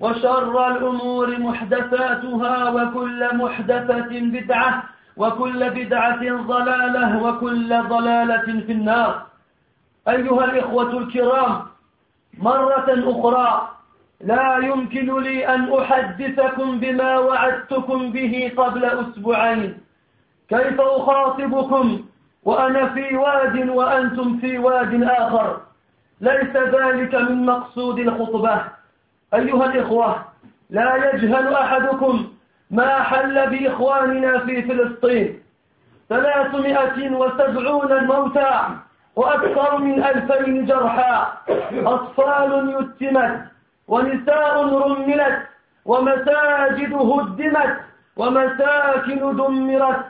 وشر الأمور محدثاتها وكل محدثة بدعة وكل بدعة ضلالة وكل ضلالة في النار. أيها الإخوة الكرام مرة أخرى لا يمكن لي أن أحدثكم بما وعدتكم به قبل أسبوعين. كيف أخاطبكم؟ وأنا في واد وأنتم في واد آخر. ليس ذلك من مقصود الخطبة. أيها الإخوة لا يجهل أحدكم ما حل بإخواننا في فلسطين. ثلاثمائة وسبعون موتى وأكثر من ألفين جرحى. أطفال يتمت ونساء رملت ومساجد هدمت ومساكن دمرت.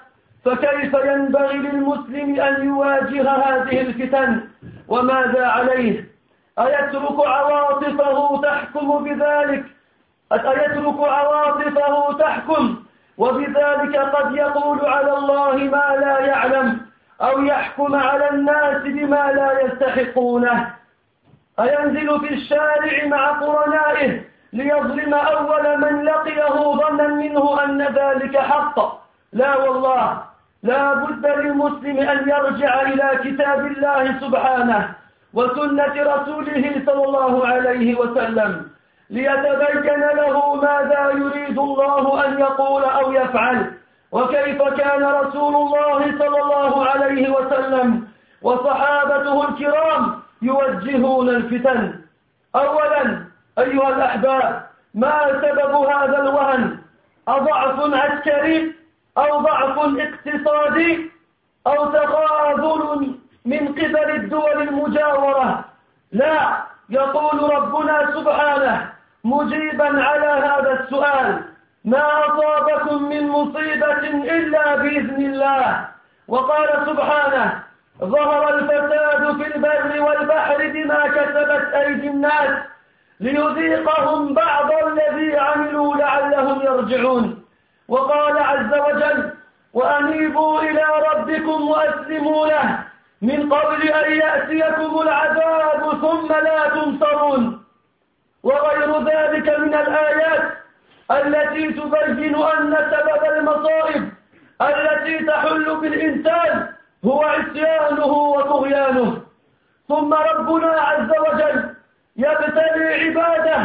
فكيف ينبغي للمسلم أن يواجه هذه الفتن؟ وماذا عليه؟ أيترك عواطفه تحكم بذلك؟ أيترك عواطفه تحكم؟ وبذلك قد يقول على الله ما لا يعلم أو يحكم على الناس بما لا يستحقونه. أينزل في الشارع مع قرنائه ليظلم أول من لقيه ظنا منه أن ذلك حق؟ لا والله لا بد للمسلم أن يرجع إلى كتاب الله سبحانه. وسنة رسوله صلى الله عليه وسلم. ليتبين له ماذا يريد الله أن يقول أو يفعل. وكيف كان رسول الله صلى الله عليه وسلم وصحابته الكرام يوجهون الفتن. أولا أيها الأحباب ما سبب هذا الوهن؟ أضعف عسكري أو ضعف اقتصادي أو تخاذل من قبل الدول المجاورة. لا يقول ربنا سبحانه مجيبا على هذا السؤال. ما أصابكم من مصيبة إلا بإذن الله؟ وقال سبحانه ظهر الفساد في البر والبحر بما كسبت أيدي الناس ليذيقهم بعض الذي عملوا لعلهم يرجعون. وقال عز وجل وأنيبوا إلى ربكم وأسلموا له. من قبل أن يأتيكم العذاب ثم لا تنصرون. وغير ذلك من الآيات التي تبين أن سبب المصائب التي تحل بالإنسان هو عصيانه وطغيانه. ثم ربنا عز وجل يبتلي عباده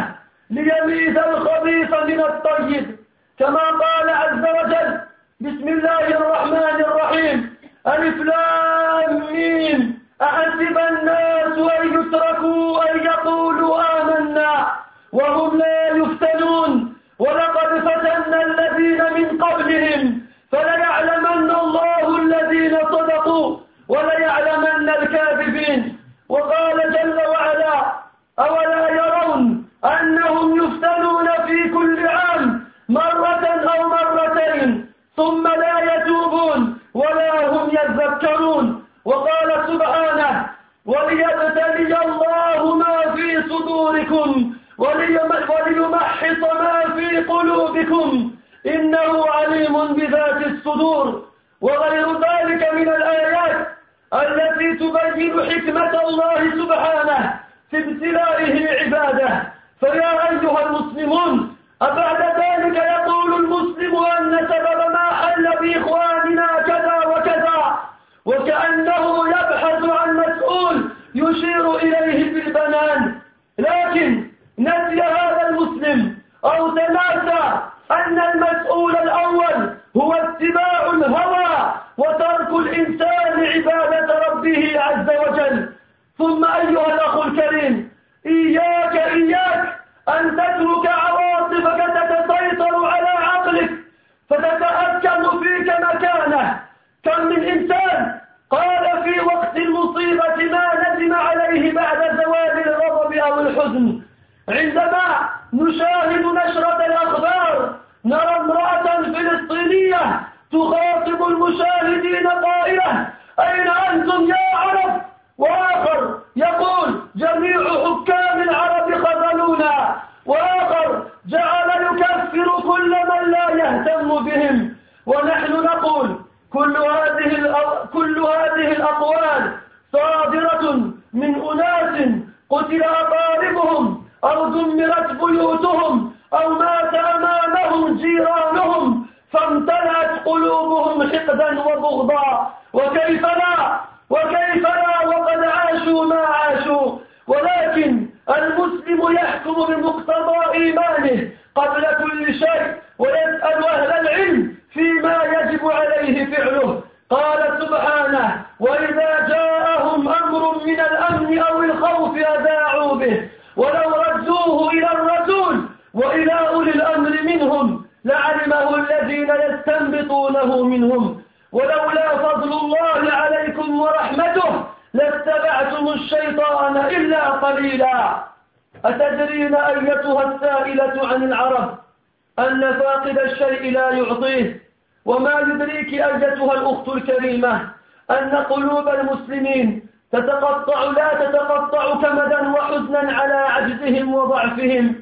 ليميز الخبيث من الطيب. كما قال عز وجل بسم الله الرحمن الرحيم ألف لام ميم. أحسب الناس أن يتركوا أن يقولوا آمنا وهم لا يفتنون. ولقد فتنا الذين من قبلهم فليعلمن الله الذين صدقوا وليعلمن الكاذبين. وقال جل وعلا أولا يرون أنهم يفتنون في كل عام مرة أو مرتين ثم لا يتوبون. ولا هم يذكرون. وقال سبحانه وليبتلي الله ما في صدوركم وليمحص ما في قلوبكم. إنه عليم بذات الصدور. وغير ذلك من الآيات التي تبين حكمة الله سبحانه في ابتلائه عباده. فيا أيها المسلمون أبعد ذلك يقول المسلم أن سبب ما حل بإخواننا كذا وكذا وكأنه يبحث عن مسؤول يشير إليه بالبنان. لكن نسي هذا المسلم أو تناسى أن المسؤول الأول هو اتباع الهوى وترك الإنسان عبادة ربه عز وجل. ثم أيها الأخ الكريم إياك إياك أن تترك عواطفك تتسيطر على عقلك فتتأكد فيك مكانه. كم من إنسان قال في وقت المصيبة ما ندم عليه بعد زوال الغضب أو الحزن. عندما نشاهد نشرة الأخبار نرى امرأة فلسطينية تخاطب المشاهدين قائلة أين أنتم يا عرب؟ وآخر يقول جميع حكام العرب خذلونا. وآخر جعل يكفر كل من لا يهتم بهم. ونحن نقول كل هذه كل هذه الأقوال صادرة من أناس قتل أقاربهم أو دمرت بيوتهم أو مات أمامهم جيرانهم فامتلأت قلوبهم حقدا وبغضا. وكيف لا؟ وكيف لا وقد عاشوا ما عاشوا ولكن المسلم يحكم بمقتضى إيمانه قبل كل شيء ويسأل أهل العلم فيما يجب عليه فعله. قال سبحانه وإذا جاءهم أمر من الأمن أو الخوف أذاعوا به ولو ردوه إلى الرسول وإلى أولي الأمر منهم لعلمه الذين يستنبطونه منهم. ولولا فضل الله عليكم ورحمته لاتبعتم الشيطان إلا قليلا. أتدرين أيتها السائلة عن العرب أن فاقد الشيء لا يعطيه؟ وما يدريك أيتها الأخت الكريمة أن قلوب المسلمين تتقطع لا تتقطع كمدا وحزنا على عجزهم وضعفهم؟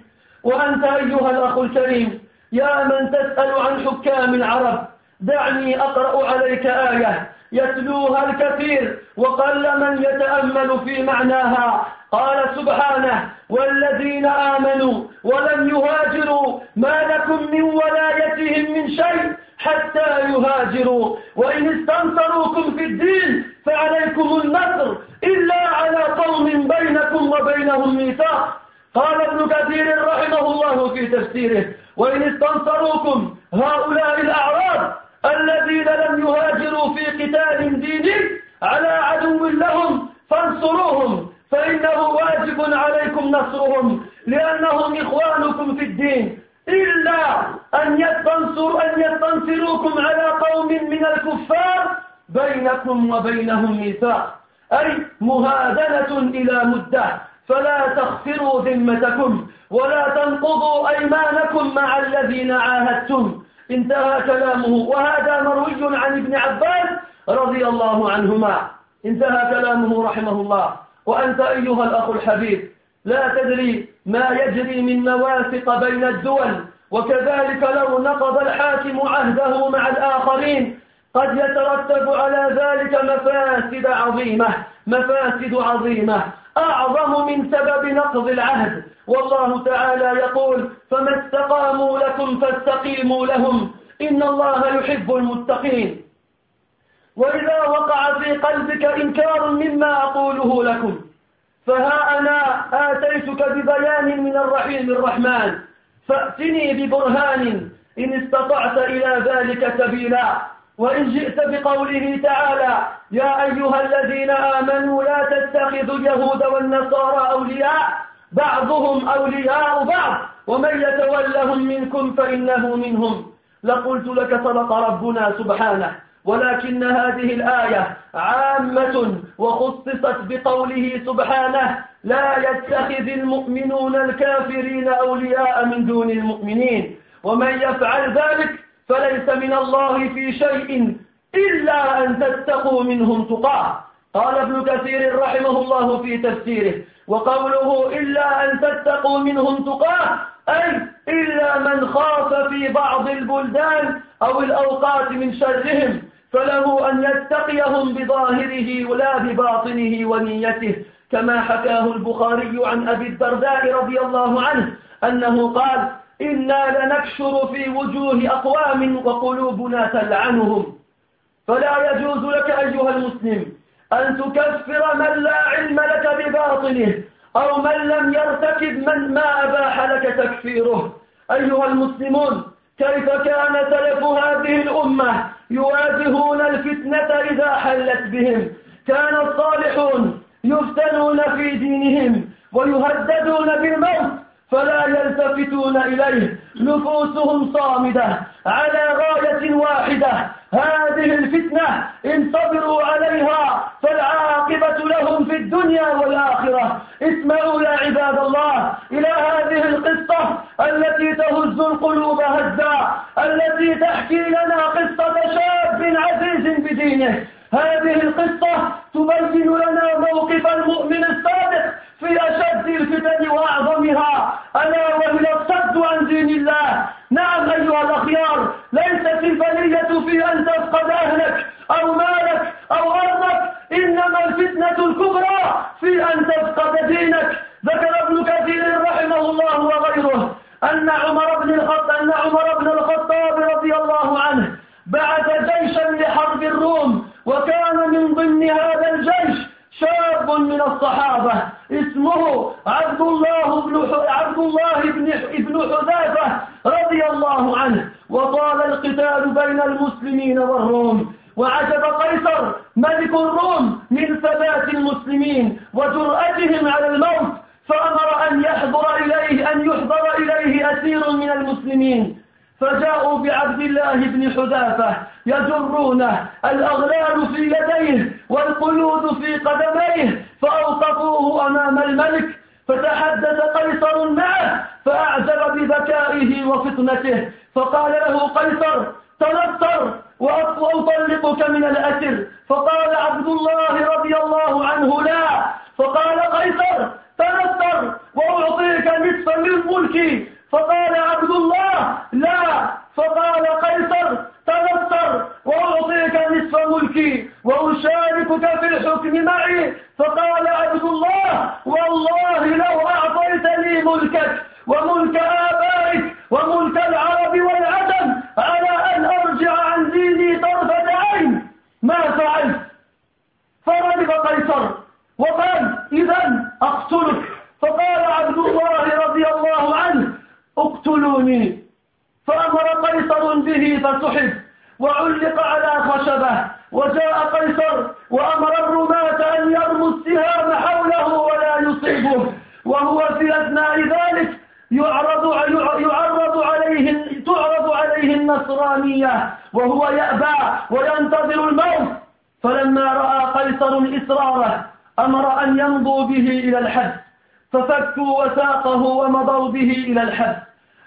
وأنت أيها الأخ الكريم يا من تسأل عن حكام العرب دعني أقرأ عليك آية. يتلوها الكثير وقل من يتأمل في معناها. قال سبحانه والذين آمنوا ولم يهاجروا ما لكم من ولايتهم من شيء حتى يهاجروا. وإن استنصروكم في الدين فعليكم النصر إلا على قوم بينكم وبينهم ميثاق. قال ابن كثير رحمه الله في تفسيره وإن استنصروكم هؤلاء الأعراب الذين لم يهاجروا في قتال ديني على عدو لهم فانصروهم فإنه واجب عليكم نصرهم لأنهم إخوانكم في الدين. إلا أن يستنصر أن يستنصروكم على قوم من الكفار بينكم وبينهم ميثاق. أي مهادنة إلى مدة. فلا تغفروا ذمتكم ولا تنقضوا أيمانكم مع الذين عاهدتم. انتهى كلامه. وهذا مروي عن ابن عباس رضي الله عنهما. انتهى كلامه رحمه الله. وأنت أيها الأخ الحبيب لا تدري ما يجري من موافق بين الدول. وكذلك لو نقض الحاكم عهده مع الآخرين قد يترتب على ذلك مفاسد عظيمة. مفاسد عظيمة. أعظم من سبب نقض العهد. والله تعالى يقول فما استقاموا لكم فاستقيموا لهم. إن الله يحب المتقين. وإذا وقع في قلبك إنكار مما أقوله لكم فها أنا آتيتك ببيان من الرحيم الرحمن. فأتني ببرهان إن استطعت إلى ذلك سبيلا. وإن جئت بقوله تعالى يا أيها الذين آمنوا لا تتخذوا اليهود والنصارى أولياء بعضهم أولياء بعض ومن يتولهم منكم فإنه منهم. لقلت لك صدق ربنا سبحانه ولكن هذه الآية عامة وخصصت بقوله سبحانه لا يتخذ المؤمنون الكافرين أولياء من دون المؤمنين. ومن يفعل ذلك فليس من الله في شيء إلا أن تتقوا منهم تقاه. قال ابن كثير رحمه الله في تفسيره وقوله إلا أن تتقوا منهم تقاه أي إلا من خاف في بعض البلدان أو الأوقات من شرهم فله أن يتقيهم بظاهره ولا بباطنه ونيته كما حكاه البخاري عن أبي الدرداء رضي الله عنه أنه قال إنا لنكشر في وجوه أقوام وقلوبنا تلعنهم. فلا يجوز لك أيها المسلم أن تكفر من لا علم لك بباطنه أو من لم يرتكب من ما أباح لك تكفيره. أيها المسلمون كيف كان سلف هذه الأمة يواجهون الفتنة إذا حلت بهم؟ كان الصالحون يفتنون في دينهم ويهددون بالموت فلا يلتفتون إليه. نفوسهم صامدة على غاية واحدة. هذه الفتنة إن صبروا عليها فالعاقبة لهم في الدنيا والآخرة. اسمعوا يا عباد الله إلى هذه القصة التي تهز القلوب هزا التي تحكي لنا قصة شاب عزيز بدينه. هذه القصة تبين لنا موقف المؤمن الصادق في أشد الفتن وأعظمها. ألا وهي الصد عن دين الله. نعم أيها الأخيار ليست البلية في أن تفقد أهلك أو مالك أو أرضك إنما الفتنة الكبرى في أن تفقد دينك. ذكر ابن كثير رحمه الله وغيره أن عمر بن الخطاب أن عمر بن الخطاب رضي الله عنه بعث جيشا لحرب الروم وكان من ضمن هذا الجيش شاب من الصحابة اسمه عبد الله بن عبد الله بن ابن حذافة رضي الله عنه. وطال القتال بين المسلمين والروم. وعجب قيصر ملك الروم من ثبات المسلمين وجرأتهم على الموت فأمر أن يحضر إليه أن يحضر إليه أسير من المسلمين. فجاءوا بعبد الله بن حذافة يجرونه الأغلال في يديه والقيود في قدميه فأوقفوه أمام الملك فتحدث قيصر معه فأعجب بذكائه وفطنته فقال له قيصر تنصر وأطلقك من الأسر. فقال عبد الله رضي الله عنه لا. فقال قيصر تنصر وأعطيك نصف من ملكي. فقال عبد الله لا. فقال قيصر تنصر وأعطيك نصف ملكي وأشاركك في الحكم معي. فقال عبد الله والله لو أعطيتني ملكك وملك آبائك وملك العرب والعجم على أن أرجع عن ديني طرفة عين ما فعلت. فغضب قيصر وقال إذا أقتلك. فقال عبد الله رضي الله عنه اقتلوني. فأمر قيصر به فسحب وعلق على خشبه وجاء قيصر وأمر الرماة أن يرموا السهام حوله ولا يصيبه وهو في أثناء ذلك يعرض يعرض عليه تعرض عليه النصرانية وهو يأبى وينتظر الموت. فلما رأى قيصر إصراره أمر أن يمضوا به إلى الحد. ففكوا وساقه ومضوا به إلى الحد.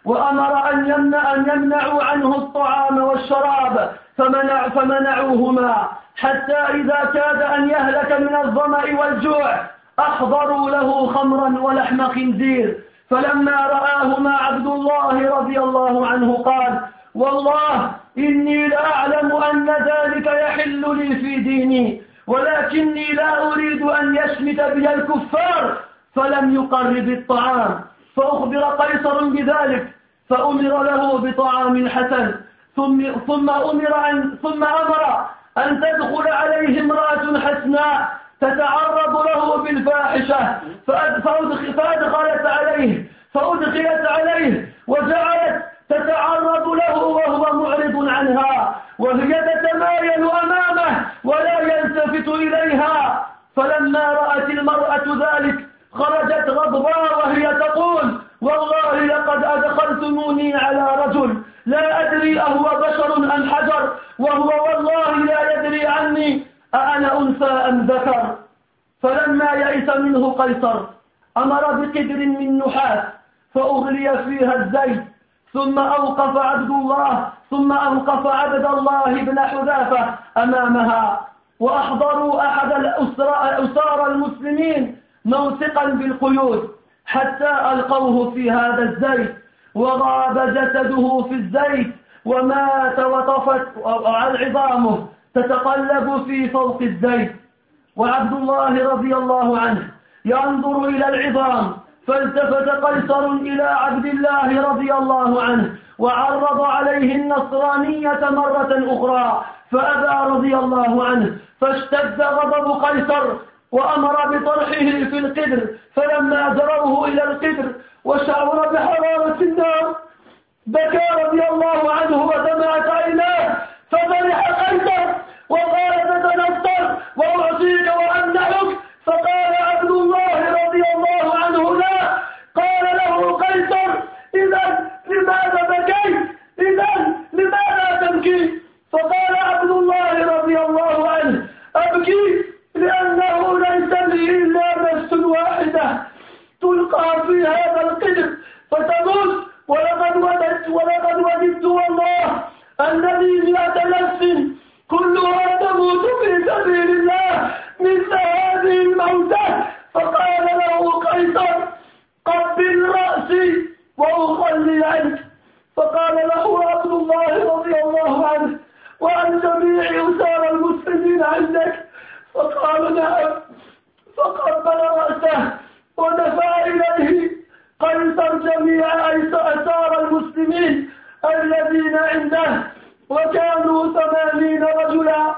وأمر أن, يمنع أن يمنعوا عنه الطعام والشراب فمنع فمنعوهما. حتى إذا كاد أن يهلك من الظمأ والجوع أحضروا له خمرا ولحم خنزير. فلما رآهما عبد الله رضي الله عنه قال والله إني لأعلم أن ذلك يحل لي في ديني ولكني لا أريد أن يشمت بي الكفار فلم يقرب الطعام. فأخبر قيصر بذلك فأمر له بطعام حسن. ثم, ثم, أمر أن ثم أمر أن تدخل عليه امرأة حسناء تتعرض له بالفاحشة. فأدخلت عليه فأدخلت عليه وجعلت تتعرض له وهو معرض عنها. وهي تتمايل أمامه ولا يلتفت إليها. فلما رأت المرأة ذلك خرجت غضباء وهي تقول والله لقد أدخلتموني على رجل لا أدري أهو بشر أم حجر وهو والله لا يدري عني أأنا أنثى أم ذكر؟ فلما يئس منه قيصر أمر بقدر من نحاس فأغلي فيها الزيت ثم أوقف عبد الله ثم أوقف عبد الله بن حذافة أمامها وأحضروا أحد الأسار المسلمين موثقا بالقيود حتى ألقوه في هذا الزيت وغاب جسده في الزيت ومات وطفت عظامه تتقلب في فوق الزيت. وعبد الله رضي الله عنه ينظر إلى العظام فالتفت قيصر إلى عبد الله رضي الله عنه وعرض عليه النصرانية مرة أخرى فأبى رضي الله عنه فاشتد غضب قيصر وأمر بطرحه في القدر فلما زروه إلى القدر وشعر بحرارة النار بكى رضي الله عنه ودمعت عيناه ففرح قيصر وقال تتنصر وأعطيك وأمنحك فقال عبد الله رضي الله عنه لا. قال له قيصر إذا لماذا بكيت؟ إذا لماذا تبكي؟ فقال عبد الله رضي الله عنه أبكي لأنه ليس لي إلا نفس واحدة تلقى في هذا القدر فتموت. ولقد وددت ولقد وددت والله الذي مئة نفس كلها تموت في سبيل الله مثل هذه الموتى فقال له قيصر قبل رأسي وأخلي عنك. فقال له عبد الله رضي الله عنه وعن جميع أسار المسلمين عندك؟ فقال نعم. فقبل رأسه ودفع إليه قيصر جميع أسار المسلمين الذين عنده وكانوا ثمانين رجلا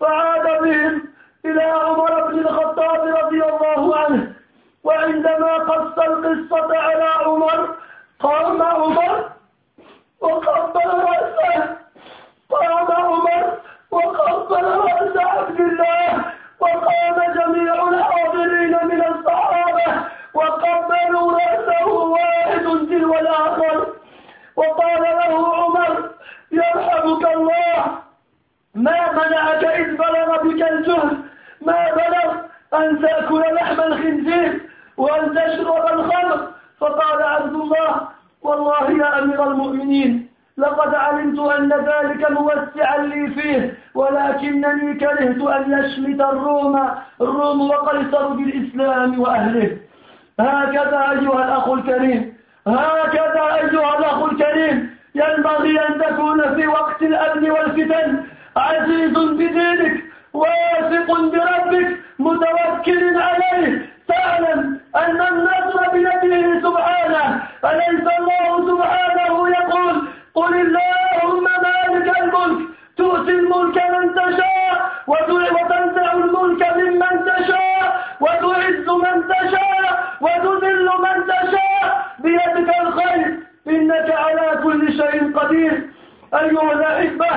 فعاد بهم إلى عمر بن الخطاب رضي الله عنه. وعندما قص القصة على عمر قام عمر وقبل رأسه. قام عمر وقبل رأس عبد الله وقام جميع الحاضرين من الصحابة وقبلوا رأسه واحد تلو الآخر وقال له عمر يرحمك الله ما منعك إذ بلغ بك الجهل ما بلغ أن تأكل لحم الخنزير وأن تشرب الخمر فقال عبد الله والله يا أمير المؤمنين لقد علمت أن ذلك موسعا لي فيه ولكنني كرهت أن يشمت الروم الروم وقيصر بالإسلام وأهله. هكذا أيها الأخ الكريم هكذا أيها الأخ الكريم ينبغي أن تكون في وقت الأمن والفتن. عزيز بدينك واثق بربك متوكل عليه. تعلم أن النصر بيده سبحانه أليس الله سبحانه يقول قل اللهم مالك الملك تؤتي الملك من تشاء وتنزع الملك ممن تشاء وتعز من تشاء وتذل من تشاء بيدك الخير إنك على كل شيء قدير. أيها الأحبة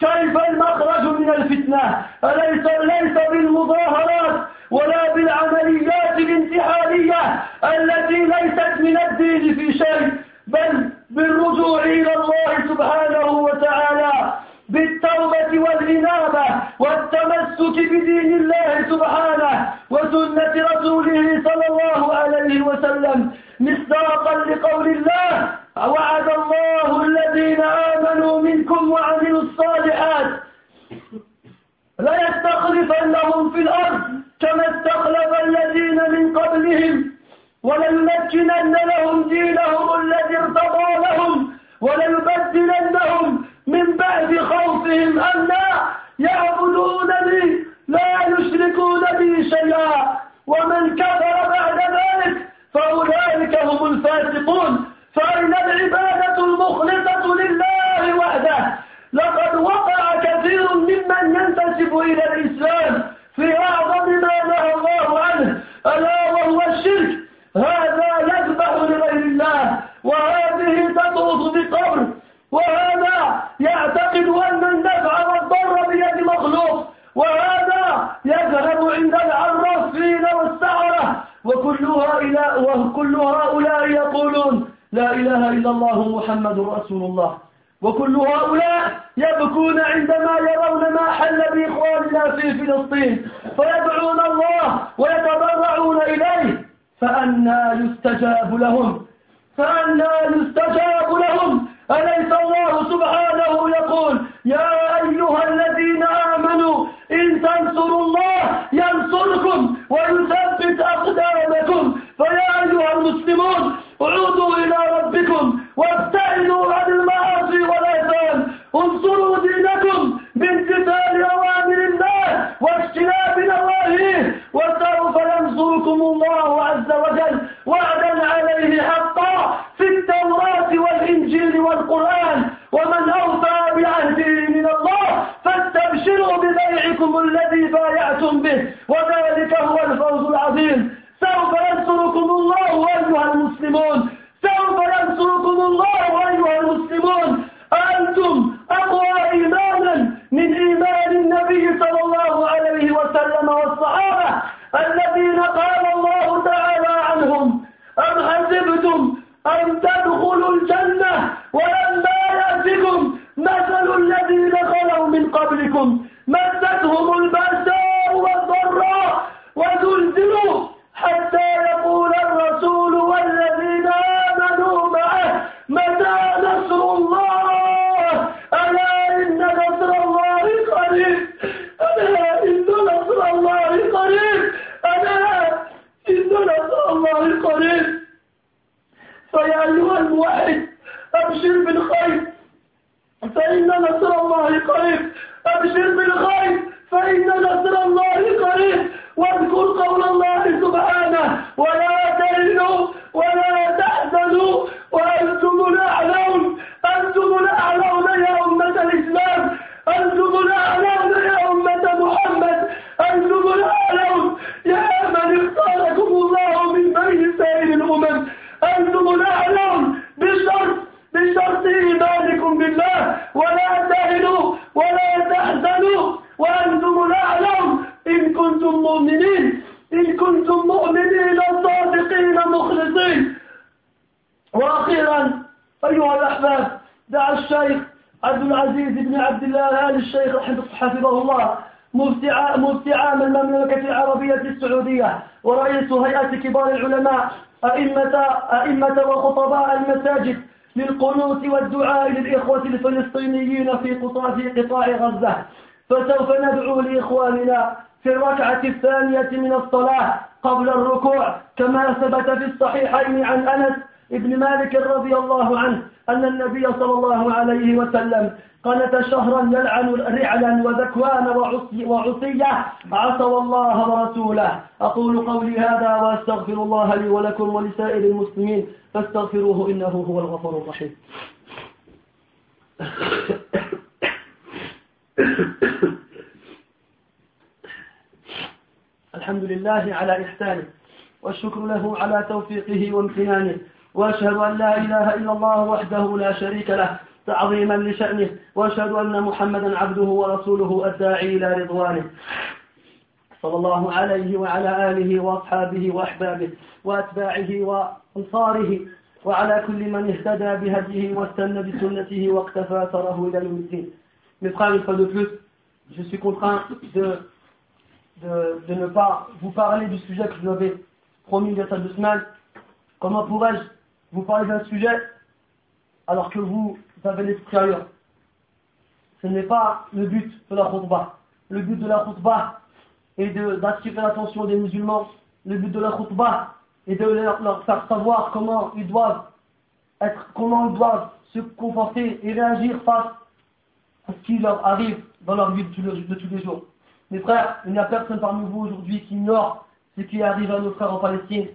كيف المخرج من الفتنة؟ أليس ليس بالمظاهرات ولا بالعمليات الانتحارية التي ليست من الدين في شيء؟ بل بالرجوع إلى الله سبحانه وتعالى بالتوبة والإنابة والتمسك بدين الله سبحانه وسنة رسوله صلى الله عليه وسلم. مصداقا لقول الله وعد الله الذين آمنوا منكم وعملوا الصالحات. ليستخلفنهم في الأرض كما استخلف الذين من قبلهم. وليمكنن لهم دينهم الذي ارتضى لهم وليبدلنهم من بعد خوفهم. أمنا يعبدونني لا يشركون بي شيئا. ومن كفر بعد ذلك فأولئك هم الفاسقون. فأين العبادة المخلصة لله وحده؟ لقد وقع كثير ممن ينتسب إلى الإسلام في أعظم ما نهى الله عنه ألا وهو الشرك. هذا يذبح لغير الله وهذه تطوف بقبر وهذا يعتقد أن النفع والضر بيد مخلوق وهذا يذهب عند العرافين والسعرة وكلها إلى وكل هؤلاء يقولون لا إله إلا الله محمد رسول الله. وكل هؤلاء يبكون عندما يرون ما حل بإخواننا في فلسطين فيدعون الله ويتضرعون إليه. فأنا يستجاب لهم. فأنا يستجاب لهم. أليس الله سبحانه يقول يا أيها الذين آمنوا إن تنصروا الله ينصركم ويثبت أقدامكم. فيا أيها المسلمون عودوا إلى ربكم وابتعدوا عن المعاصي والآثام انصروا دينكم بامتثال أوامر الله واجتناب نواهيه وسوف ينصركم الله عز وجل وعدا مؤمنين إن كنتم مؤمنين صادقين مخلصين. وأخيرا أيها الأحباب دعا الشيخ عبد العزيز بن عبد الله آل الشيخ حفظه الله مفتي عام المملكة العربية السعودية ورئيس هيئة كبار العلماء أئمة, أئمة وخطباء المساجد للقنوت والدعاء للإخوة الفلسطينيين في قطاع, في قطاع غزة. فسوف ندعو لإخواننا في الركعة الثانية من الصلاة قبل الركوع كما ثبت في الصحيحين عن أنس ابن مالك رضي الله عنه أن النبي صلى الله عليه وسلم قنت شهرا يلعن رعلا وذكوان وعصية عصوا الله ورسوله أقول قولي هذا وأستغفر الله لي ولكم ولسائر المسلمين فاستغفروه إنه هو الغفور الرحيم الحمد لله على إحسانه والشكر له على توفيقه وامتنانه وأشهد أن لا إله إلا الله وحده لا شريك له تعظيما لشأنه وأشهد أن محمدا عبده ورسوله الداعي إلى رضوانه. صلى الله عليه وعلى آله وأصحابه وأحبابه وأتباعه وأنصاره وعلى كل من اهتدى بهديه واستنى بسنته واقتفى ثره إلى يوم الدين. Mes frères, une fois de plus, je suis contraint de, de, ne pas vous parler du sujet que vous avais promis il y a deux semaines. Comment pourrais-je vous parler d'un sujet alors que vous avez l'esprit ailleurs? Ce n'est pas le but de la khutbah. Le but de la khutbah est d'attirer l'attention des musulmans. Le but de la khutbah est de leur, leur, faire savoir comment ils doivent être, comment ils doivent se comporter et réagir face à ce qui leur arrive dans leur vie de tous les jours. Mes frères, il n'y a personne parmi vous aujourd'hui qui ignore ce qui arrive à nos frères en Palestine.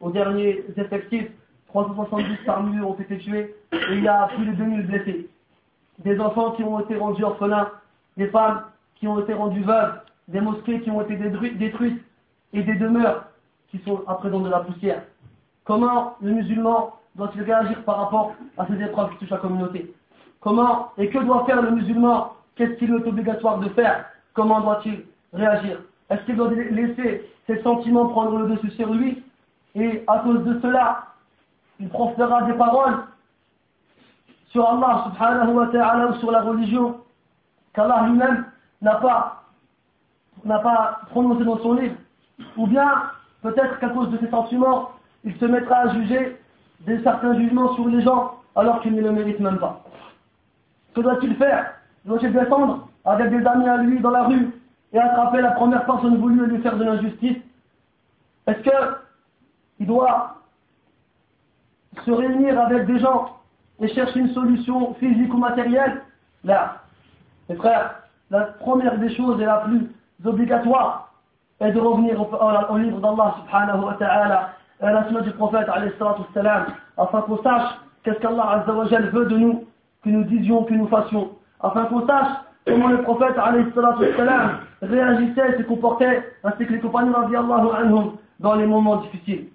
Aux derniers effectifs, 370 parmi eux ont été tués et il y a plus de 2000 blessés. Des enfants qui ont été rendus orphelins, des femmes qui ont été rendues veuves, des mosquées qui ont été détruites et des demeures qui sont à présent de la poussière. Comment le musulman doit-il réagir par rapport à ces épreuves qui touchent la communauté? Comment et que doit faire le musulman? Qu'est-ce qu'il est obligatoire de faire? Comment doit-il réagir Est-ce qu'il doit laisser ses sentiments prendre le dessus sur lui Et à cause de cela, il proférera des paroles sur Allah subhanahu wa ta'ala sur la religion qu'Allah lui-même n'a pas, n'a prononcé dans son livre. Ou bien, peut-être qu'à cause de ses sentiments, il se mettra à juger des certains jugements sur les gens alors qu'il ne le mérite même pas. Que doit-il faire Doit-il descendre avec des amis à lui dans la rue et attraper la première personne voulue et lui faire de l'injustice Est-ce qu'il doit se réunir avec des gens et chercher une solution physique ou matérielle? Là, mes frères, la première des choses et la plus obligatoire est de revenir au, livre d'Allah subhanahu wa ta'ala et à la sunna du prophète alayhi salam afin qu'on sache qu'est-ce qu'Allah veut de nous, que nous disions, que nous fassions, afin qu'on sache comment le prophète réagissait et se comportait, ainsi que les compagnons anhum, dans les moments difficiles.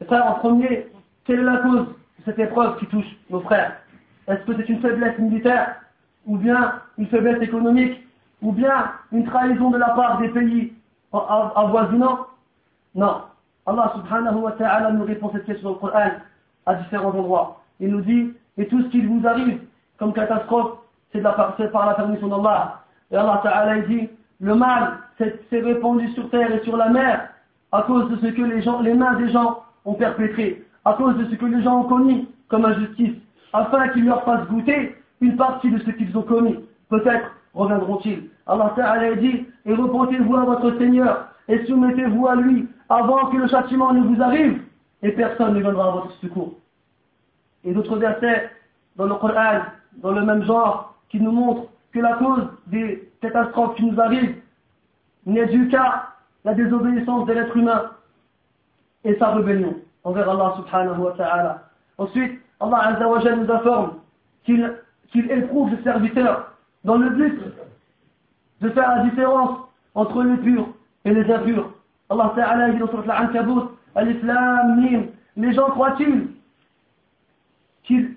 Et frère, en premier, quelle est la cause de cette épreuve qui touche nos frères? Est-ce que c'est une faiblesse militaire Ou bien une faiblesse économique Ou bien une trahison de la part des pays avoisinants? Non. Allah subhanahu wa ta'ala nous répond cette question au Coran à différents endroits. Il nous dit, et tout ce qui vous arrive comme catastrophe, c'est par la permission d'Allah. Et Allah ta'ala dit, le mal s'est répandu sur terre et sur la mer à cause de ce que les, mains des gens ont perpétré, à cause de ce que les gens ont commis comme injustice, afin qu'ils leur fassent goûter une partie de ce qu'ils ont commis. Peut-être reviendront-ils. Allah Ta'ala dit, et repentez-vous à votre Seigneur, et soumettez-vous à lui, avant que le châtiment ne vous arrive, et personne ne viendra à votre secours. Et d'autres versets dans le Coran, dans le même genre, qui nous montrent que la cause des catastrophes qui nous arrivent n'est due qu'à la désobéissance de l'être humain et sa rébellion envers Allah subhanahu wa ta'ala. Ensuite, Allah azza wa nous informe qu'il éprouve le serviteur dans le but de faire la différence entre les purs et les impurs. Allah ta'ala dit dans Surat al-Ankabut, al-Islam, les gens croient-ils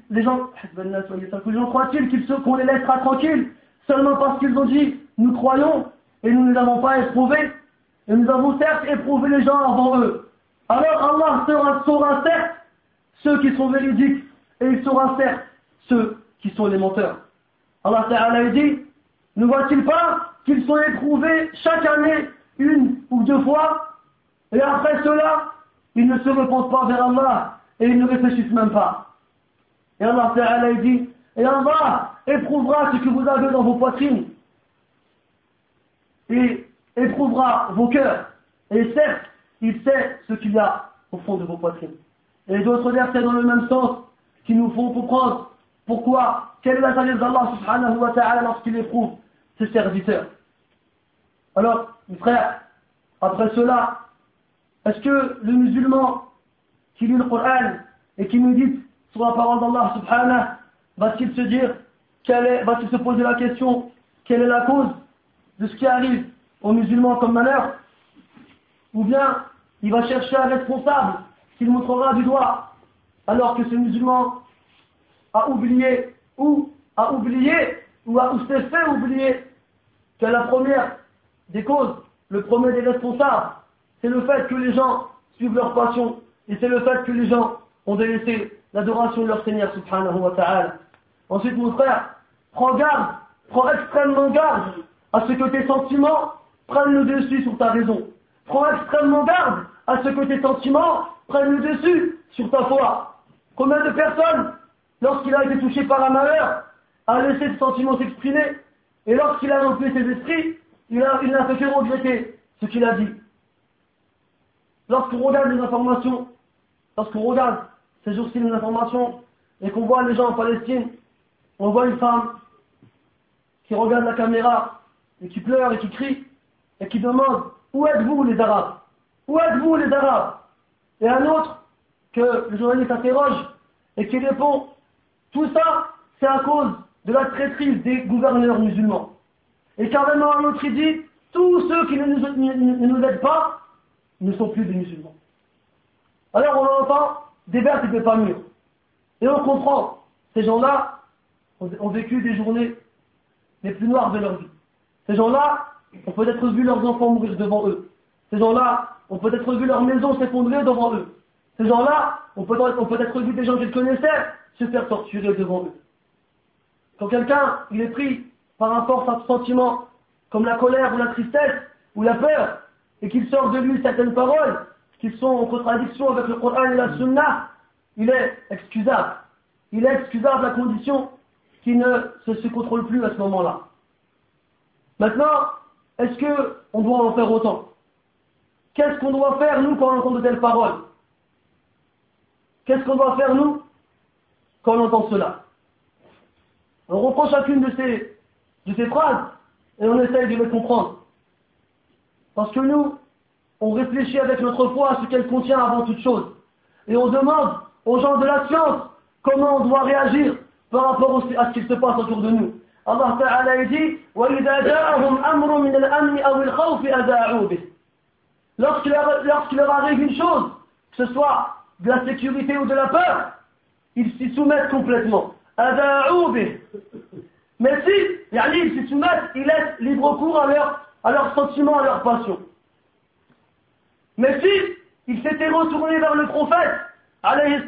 les gens, les gens croient-ils qu'on les laissera tranquilles seulement parce qu'ils ont dit nous croyons et nous ne l'avons pas éprouvé et nous avons certes éprouvé les gens avant eux. Alors Allah saura, saura certes ceux qui sont véridiques et il saura certes ceux qui sont les menteurs. Allah Ta'ala dit, ne voit-il pas qu'ils sont éprouvés chaque année une ou deux fois et après cela, ils ne se repentent pas vers Allah et ils ne réfléchissent même pas. Et Allah Ta'ala dit, et Allah éprouvera ce que vous avez dans vos poitrines et éprouvera vos cœurs. Et certes, il sait ce qu'il y a au fond de vos poitrines. Et d'autres versets dans le même sens qui nous font comprendre pourquoi, quelle est la sagesse d'Allah subhanahu wa ta'ala lorsqu'il éprouve ses serviteurs. Alors, mes frères, après cela, est-ce que le musulman qui lit le Coran et qui médite sur la parole d'Allah subhanahu va-t-il se dire, va-t-il se poser la question, quelle est la cause de ce qui arrive aux musulmans comme malheur? Ou bien il va chercher un responsable qu'il montrera du doigt, alors que ce musulman a oublié ou a oublié ou, a, ou s'est fait oublier que la première des causes, le premier des responsables, c'est le fait que les gens suivent leur passion et c'est le fait que les gens ont délaissé l'adoration de leur Seigneur subhanahu wa ta'ala. Ensuite, mon frère, prends garde, prends extrêmement garde à ce que tes sentiments prennent le dessus sur ta raison. Prends extrêmement garde à ce que tes sentiments prennent le dessus sur ta foi. Combien de personnes, lorsqu'il a été touché par un malheur, a laissé ce sentiment s'exprimer, et lorsqu'il a rempli ses esprits, il n'a fait que regretter ce qu'il a dit. Lorsqu'on regarde les informations, lorsqu'on regarde ces jours-ci les informations, et qu'on voit les gens en Palestine, on voit une femme qui regarde la caméra, et qui pleure et qui crie, et qui demande, où êtes-vous les Arabes? Où êtes-vous les Arabes? Et un autre que le journaliste interroge et qui répond, tout ça, c'est à cause de la traîtrise des gouverneurs musulmans. Et carrément un autre, dit, tous ceux qui ne nous, aident pas ne sont plus des musulmans. Alors on entend, des vertes et pas mûres. Et on comprend, ces gens-là ont vécu des journées les plus noires de leur vie. Ces gens-là ont peut-être vu leurs enfants mourir devant eux. Ces gens-là ont peut-être vu leur maison s'effondrer devant eux. Ces gens-là ont peut-être vu des gens qu'ils connaissaient se faire torturer devant eux. Quand quelqu'un est pris par un fort sentiment, comme la colère ou la tristesse ou la peur, et qu'il sort de lui certaines paroles qui sont en contradiction avec le Coran et la Sunna, il est excusable. Il est excusable à condition qu'il ne se contrôle plus à ce moment-là. Maintenant, est-ce qu'on doit en faire autant? Qu'est-ce qu'on doit faire, nous, quand on entend de telles paroles Qu'est-ce qu'on doit faire, nous, quand on entend cela? On reprend chacune de ces, de ces phrases et on essaye de les comprendre. Parce que nous, on réfléchit avec notre foi à ce qu'elle contient avant toute chose. Et on demande aux gens de la science comment on doit réagir par rapport à ce qui se passe autour de nous. Allah Ta'ala dit Lorsqu'il leur, lorsqu leur arrive une chose, que ce soit de la sécurité ou de la peur, ils s'y soumettent complètement. Mais si, ils s'y soumettent, ils laissent libre cours à leurs sentiments, à leurs passions. Mais si ils s'étaient retournés vers le prophète, alayhi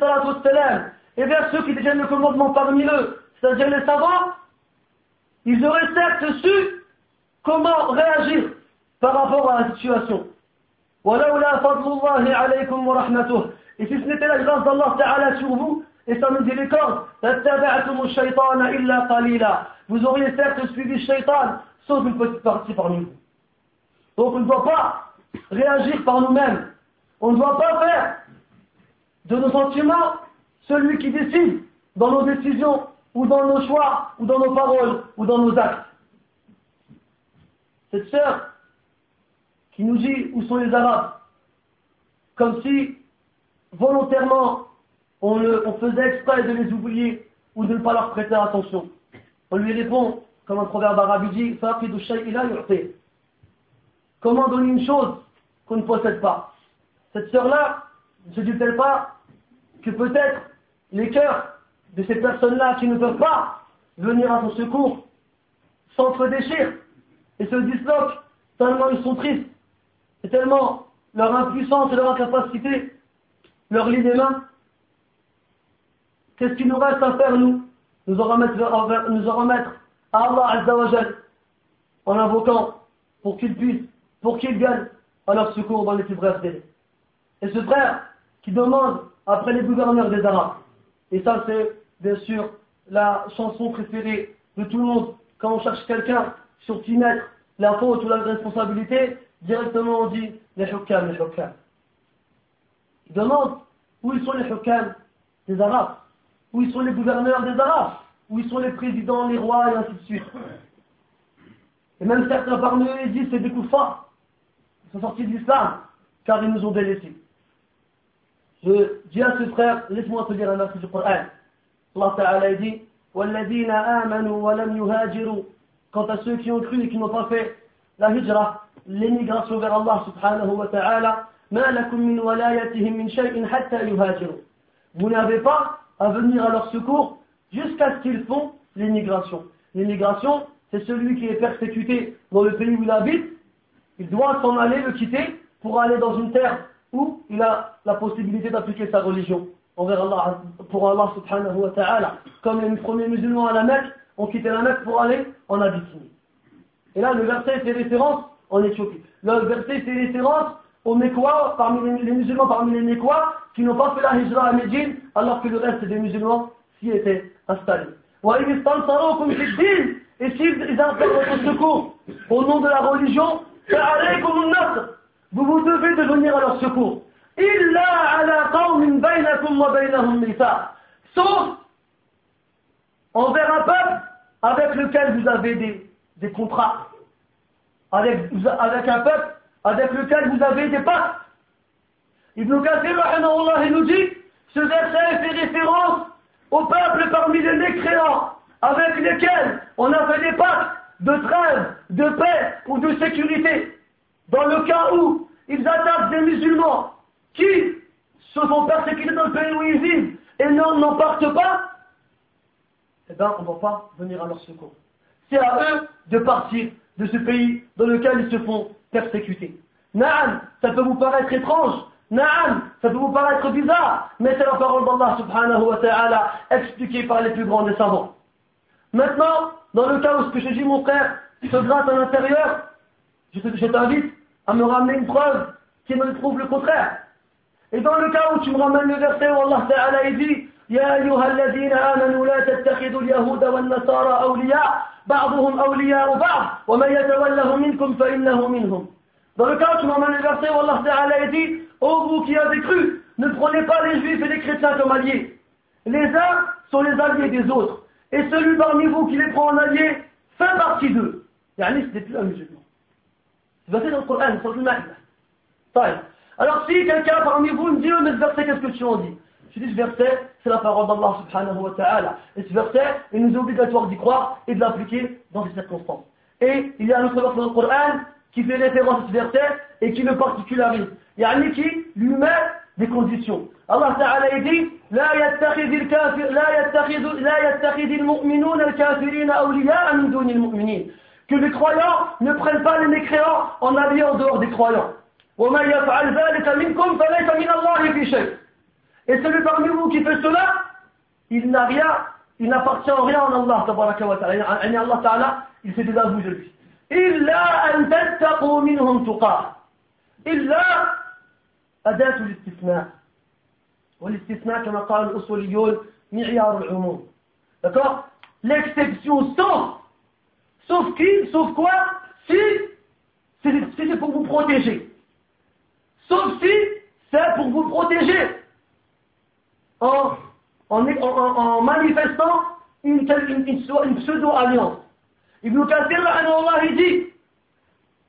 et vers ceux qui détiennent le commandement parmi eux, c'est-à-dire les savants, ils auraient certes su comment réagir par rapport à la situation. Et si ce n'était la grâce d'Allah Ta'ala sur vous et sa miséricorde, vous auriez certes suivi le shaitan, sauf une petite partie parmi vous. Donc on ne doit pas réagir par nous-mêmes. On ne doit pas faire de nos sentiments celui qui décide dans nos décisions ou dans nos choix ou dans nos paroles ou dans nos actes. Cette sœur qui nous dit où sont les Arabes, comme si volontairement on, on faisait exprès de les oublier ou de ne pas leur prêter attention. On lui répond, comme un proverbe arabe dit, Comment donner une chose qu'on ne possède pas. Cette sœur-là ne se dit-elle pas que peut-être les cœurs de ces personnes-là qui ne peuvent pas venir à son secours s'entre-déchirent et se disloquent tellement ils sont tristes et tellement leur impuissance et leur incapacité leur lie des mains? Qu'est-ce qu'il nous reste à faire, nous? Nous en remettre, nous en remettre à Allah Azzawajal en invoquant pour qu'il puisse pour qu'ils gagnent à leur secours dans les plus brefs délais. Et ce frère qui demande après les gouverneurs des Arabes, et ça c'est bien sûr la chanson préférée de tout le monde, quand on cherche quelqu'un sur qui mettre la faute ou la responsabilité, directement on dit les hukam, les hukam. Il demande où ils sont les hukam des Arabes, où ils sont les gouverneurs des Arabes, où ils sont les présidents, les rois et ainsi de suite. Et même certains parmi eux disent c'est des sont sortis de l'islam, car ils nous ont délaissés. Je dis à ce frère, laisse-moi te dire un verset du Coran. Allah Ta'ala dit, وَالَّذِينَ آمَنُوا وَلَمْ يُهَاجِرُوا Quant à ceux qui ont cru et qui n'ont pas fait la hijra, l'émigration vers Allah subhanahu wa ta'ala, مَا لَكُم مِّن وَلَايَتِهِم مِّن شَيْءٍ حَتَّى يُهَاجِرُوا Vous n'avez pas à venir à leur secours jusqu'à ce qu'ils font l'émigration. L'émigration, c'est celui qui est persécuté dans le pays où il habite il doit s'en aller, le quitter, pour aller dans une terre où il a la possibilité d'appliquer sa religion envers Allah, pour Allah subhanahu wa ta'ala. Comme les premiers musulmans à la Mecque ont quitté la Mecque pour aller en Abyssinie. Et là, le verset fait référence en Éthiopie. Le verset fait référence aux Mécois, parmi les, musulmans parmi les Mécois, qui n'ont pas fait la hijra à Médine, alors que le reste des musulmans s'y étaient installés. Et s'ils appellent votre secours au nom de la religion, vous vous devez de venir à leur secours. Sauf envers un peuple avec lequel vous avez des, des contrats. Avec, avec un peuple avec lequel vous avez des pactes. Ibn Kathir, il nous dit, ce verset fait référence au peuple parmi les mécréants avec lesquels on a fait des pactes de trêve, de paix ou de sécurité, dans le cas où ils attaquent des musulmans qui se font persécuter dans le pays où ils vivent et n'en partent pas, eh bien, on ne va pas venir à leur secours. C'est à eux de partir de ce pays dans lequel ils se font persécuter. Naam, ça peut vous paraître étrange. Naam, ça peut vous paraître bizarre. Mais c'est la parole d'Allah subhanahu wa ta'ala expliquée par les plus grands des savants. Maintenant, dans le cas où ce que je dis, mon frère, se gratte à l'intérieur, je t'invite à me ramener une preuve qui me prouve le contraire. Et dans le cas où tu me ramènes le verset où Allah Ta'ala dit يا أيها الذين آمنوا لا تتخذوا اليهود والنصارى أولياء بعضهم أولياء بعض ومن يتولهم منكم فإنه منهم Dans le cas où tu m'emmènes le verset où Allah Ta'ala dit Ô vous qui avez cru, ne prenez pas les juifs et les chrétiens comme alliés. Les uns sont les alliés des autres. Et celui parmi vous qui les prend en allié fait partie d'eux. Yani, ce n'est plus un musulman. C'est passé dans le Coran, sur le Alors, si quelqu'un parmi vous me dit, oh, mais ce verset, qu'est-ce que tu en dis? Je dis ce verset, c'est la parole d'Allah subhanahu wa ta'ala. Et ce verset, il nous est obligatoire d'y croire et de l'appliquer dans ces circonstances. Et il y a un autre verset dans le Coran qui fait référence à ce verset et qui le particularise. Yani qui lui met des conditions. Allah Ta'ala dit لا يتخذ الكافر لا يتخذ لا يتخذ المؤمنون الكافرين أولياء من دون المؤمنين que les croyants ne prennent pas les mécréants en alliés en dehors des croyants. ومن يفعل ذلك منكم فليس من الله في شيء et celui parmi vous qui fait cela, il n'a rien, il n'appartient en rien en Allah, tabaraka wa ta'ala. Allah ta'ala, il fait des aveux de lui. إلا أن تتقوا منهم تقاه إلا أداة الاستثناء والاستثناء كما قال الأصوليون معيار العموم d'accord l'exception sauf sauf qui sauf quoi si c'est pour vous protéger sauf si c'est pour vous protéger en, en, en, manifestant une, une, une pseudo-alliance. Ibn Kathir, il dit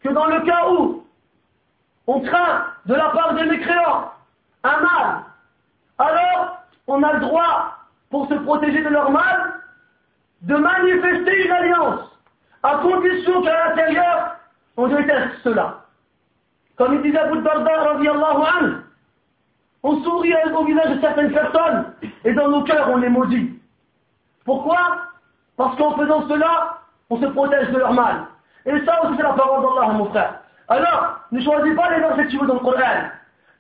que dans le cas où on craint de la part des mécréants un mal, alors on a le droit, pour se protéger de leur mal, de manifester une alliance, à condition qu'à l'intérieur, on déteste cela. Comme il disait Abu Darda, on sourit au visage de certaines personnes et dans nos cœurs on les maudit. Pourquoi? Parce qu'en faisant cela, on se protège de leur mal. Et ça aussi c'est la parole d'Allah, mon frère. Alors, ne choisis pas les versets que tu veux dans le Coran.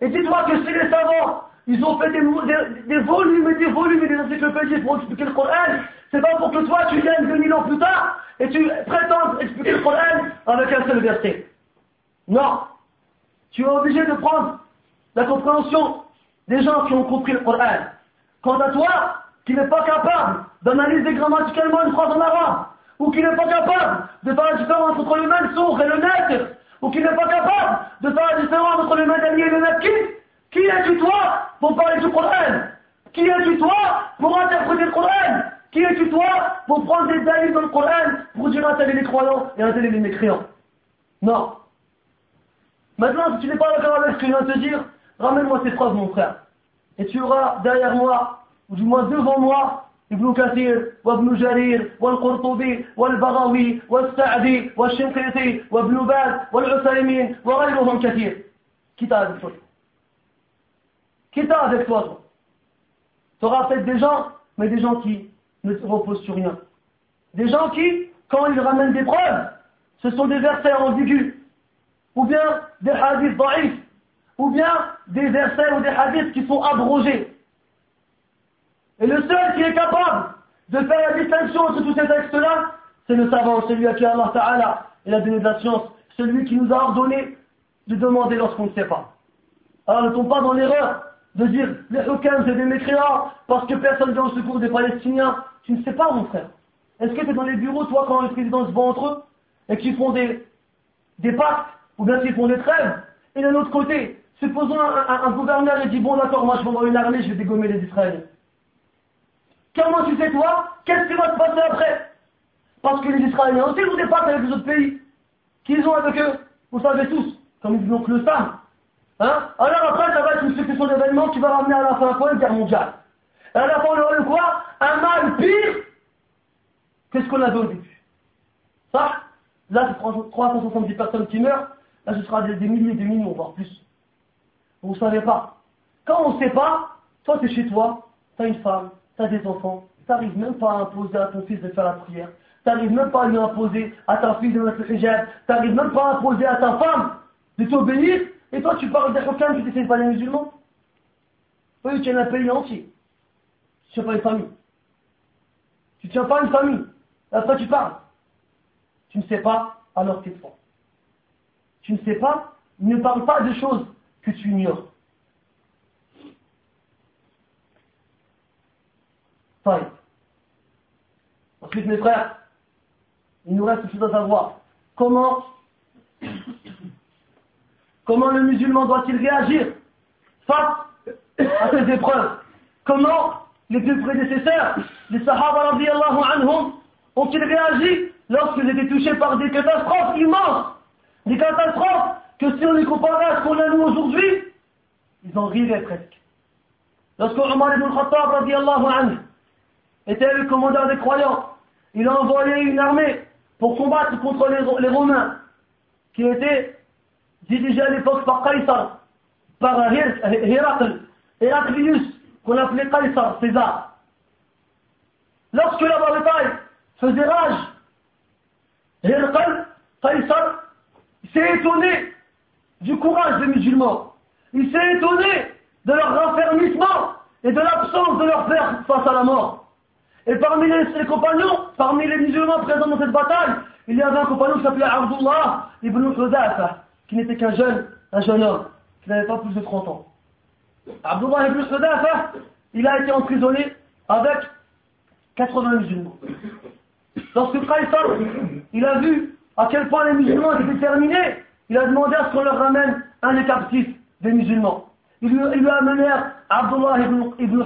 Et dis-toi que si les savants, ils ont fait des, volumes et des volumes et des encyclopédies pour expliquer le Coran, c'est pas pour que toi tu viennes 2000 ans plus tard et tu prétends expliquer le Coran avec un seul verset. Non. Tu es obligé de prendre la compréhension des gens qui ont compris le Coran. Quant à toi, qui n'est pas capable d'analyser grammaticalement une phrase en arabe, ou qui n'est pas capable de faire la différence entre le même sourd et le net, ou qui n'est pas capable de faire la différence entre le madani et le net, qui es-tu toi pour parler du Coran? Qui es-tu toi pour interpréter le Coran? Qui es-tu toi pour prendre des dalils dans le Coran pour dire un tel les croyants et un tel les mécréants? Non. Maintenant, si tu n'es pas d'accord avec ce que je viens de te dire, Ramène-moi tes preuves, mon frère. Et tu auras derrière moi, ou du moins devant moi, ابن كثير وابن جرير والقرطبي والبغوي والسعدي والشنقيطي وابن باز والعثيمين وغيرهم كثير Qui t'a avec toi Qui t'a avec toi Tu auras peut-être des gens, mais des gens qui ne se reposent sur rien. Des gens qui, quand ils ramènent des preuves, ce sont des versets ambigus, ou bien des hadiths daïfs, ou bien des versets ou des hadiths qui sont abrogés. Et le seul qui est capable de faire la distinction entre tous ces textes-là, c'est le savant, celui à qui Allah Ta'ala et la donné de la science, celui qui nous a ordonné de demander lorsqu'on ne sait pas. Alors ne tombe pas dans l'erreur de dire les Hukams c'est des mécréants parce que personne ne vient au secours des Palestiniens. Tu ne sais pas mon frère. Est-ce que tu es dans les bureaux, toi, quand les présidents se battent entre eux et qu'ils font des, des pactes ou bien qu'ils font des trêves Et d'un autre côté, Supposons un, un, gouverneur et dit bon d'accord, moi je vais envoyer une armée, je vais dégommer les Israéliens. Comment tu sais toi Qu'est-ce qui va se passer après? Parce que les Israéliens aussi ont des pactes avec les autres pays. Qu'ils ont avec eux Vous savez tous, comme ils disent donc le Sam. Hein? Alors après, ça va être une succession d'événements qui va ramener à la fin quoi une guerre mondiale. Et à la fin, on aura quoi? Un mal pire que ce qu'on avait au début. Ça, là, c'est 370 personnes qui meurent. Là, ce sera des, milliers, des millions, voire plus. Vous ne savez pas. Quand on ne sait pas, toi c'est chez toi, tu as une femme, tu as des enfants, tu n'arrives même pas à imposer à ton fils de faire la prière, tu n'arrives même pas à lui imposer à ta fille de mettre le hijab, tu n'arrives même pas à imposer à ta femme de t'obéir, et toi tu parles d'Africains, tu t'essayes pas les musulmans. Oui, tu tiens un pays entier. Tu tiens pas une famille. Tu tiens pas une famille. Toi tu parles? Tu ne sais pas, alors fort. Tu ne sais pas, ne parle pas de choses que tu ignores. Ensuite, mes frères, il nous reste une chose à savoir. Comment, comment le musulman doit-il réagir face à ces épreuves? Comment les deux prédécesseurs, les Sahaba ont-ils réagi lorsqu'ils étaient touchés par des catastrophes immenses? Des catastrophes que si on les comparait à ce qu'on a nous aujourd'hui, ils en riraient presque. Lorsque Omar ibn Khattab, radiallahu anhu, était le commandeur des croyants, il a envoyé une armée pour combattre contre les, Romains, qui étaient dirigés à l'époque par Caïsar, par Héraclius, Héraclius, qu'on appelait Caïsar, César. Lorsque la bataille faisait rage, Héraclius, Caïsar, s'est étonné du courage des musulmans. Il s'est étonné de leur raffermissement et de l'absence de leur père face à la mort. Et parmi les, compagnons, parmi les musulmans présents dans cette bataille, il y avait un compagnon qui s'appelait Abdullah ibn Hudafa, qui n'était qu'un jeune, un jeune homme, qui n'avait pas plus de 30 ans. Abdullah ibn Hudafa, il a été emprisonné avec 80 musulmans. Lorsque Qaisar, il a vu à quel point les musulmans étaient terminés, il a demandé à ce qu'on leur ramène un des captifs des musulmans. Il lui, a amené Abdullah ibn, ibn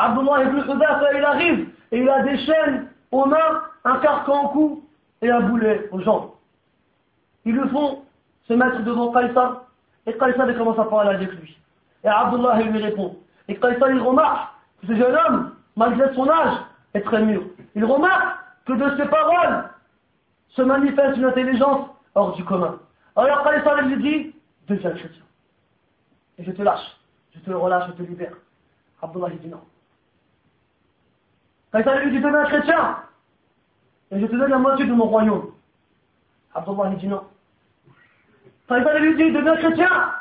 Abdullah ibn Hudafa, il arrive et il a des chaînes aux mains, un carcan au cou et un boulet aux jambes. Ils le font se mettre devant Qaïsar et Qaïsar commence à parler avec lui. Et Abdullah lui répond. Et Qaïsar il remarque que ce jeune homme, malgré son âge, est très mûr. Il remarque que de ses paroles se manifeste une intelligence hors du commun. Alors Qaïsar lui dit, deviens chrétien. Et je te lâche, je te relâche, je te libère. Abdullah dit non. Qaïsar lui dit, deviens chrétien. Et je te donne la moitié de mon royaume. Abdullah dit non. Qaïsar lui dit, deviens chrétien.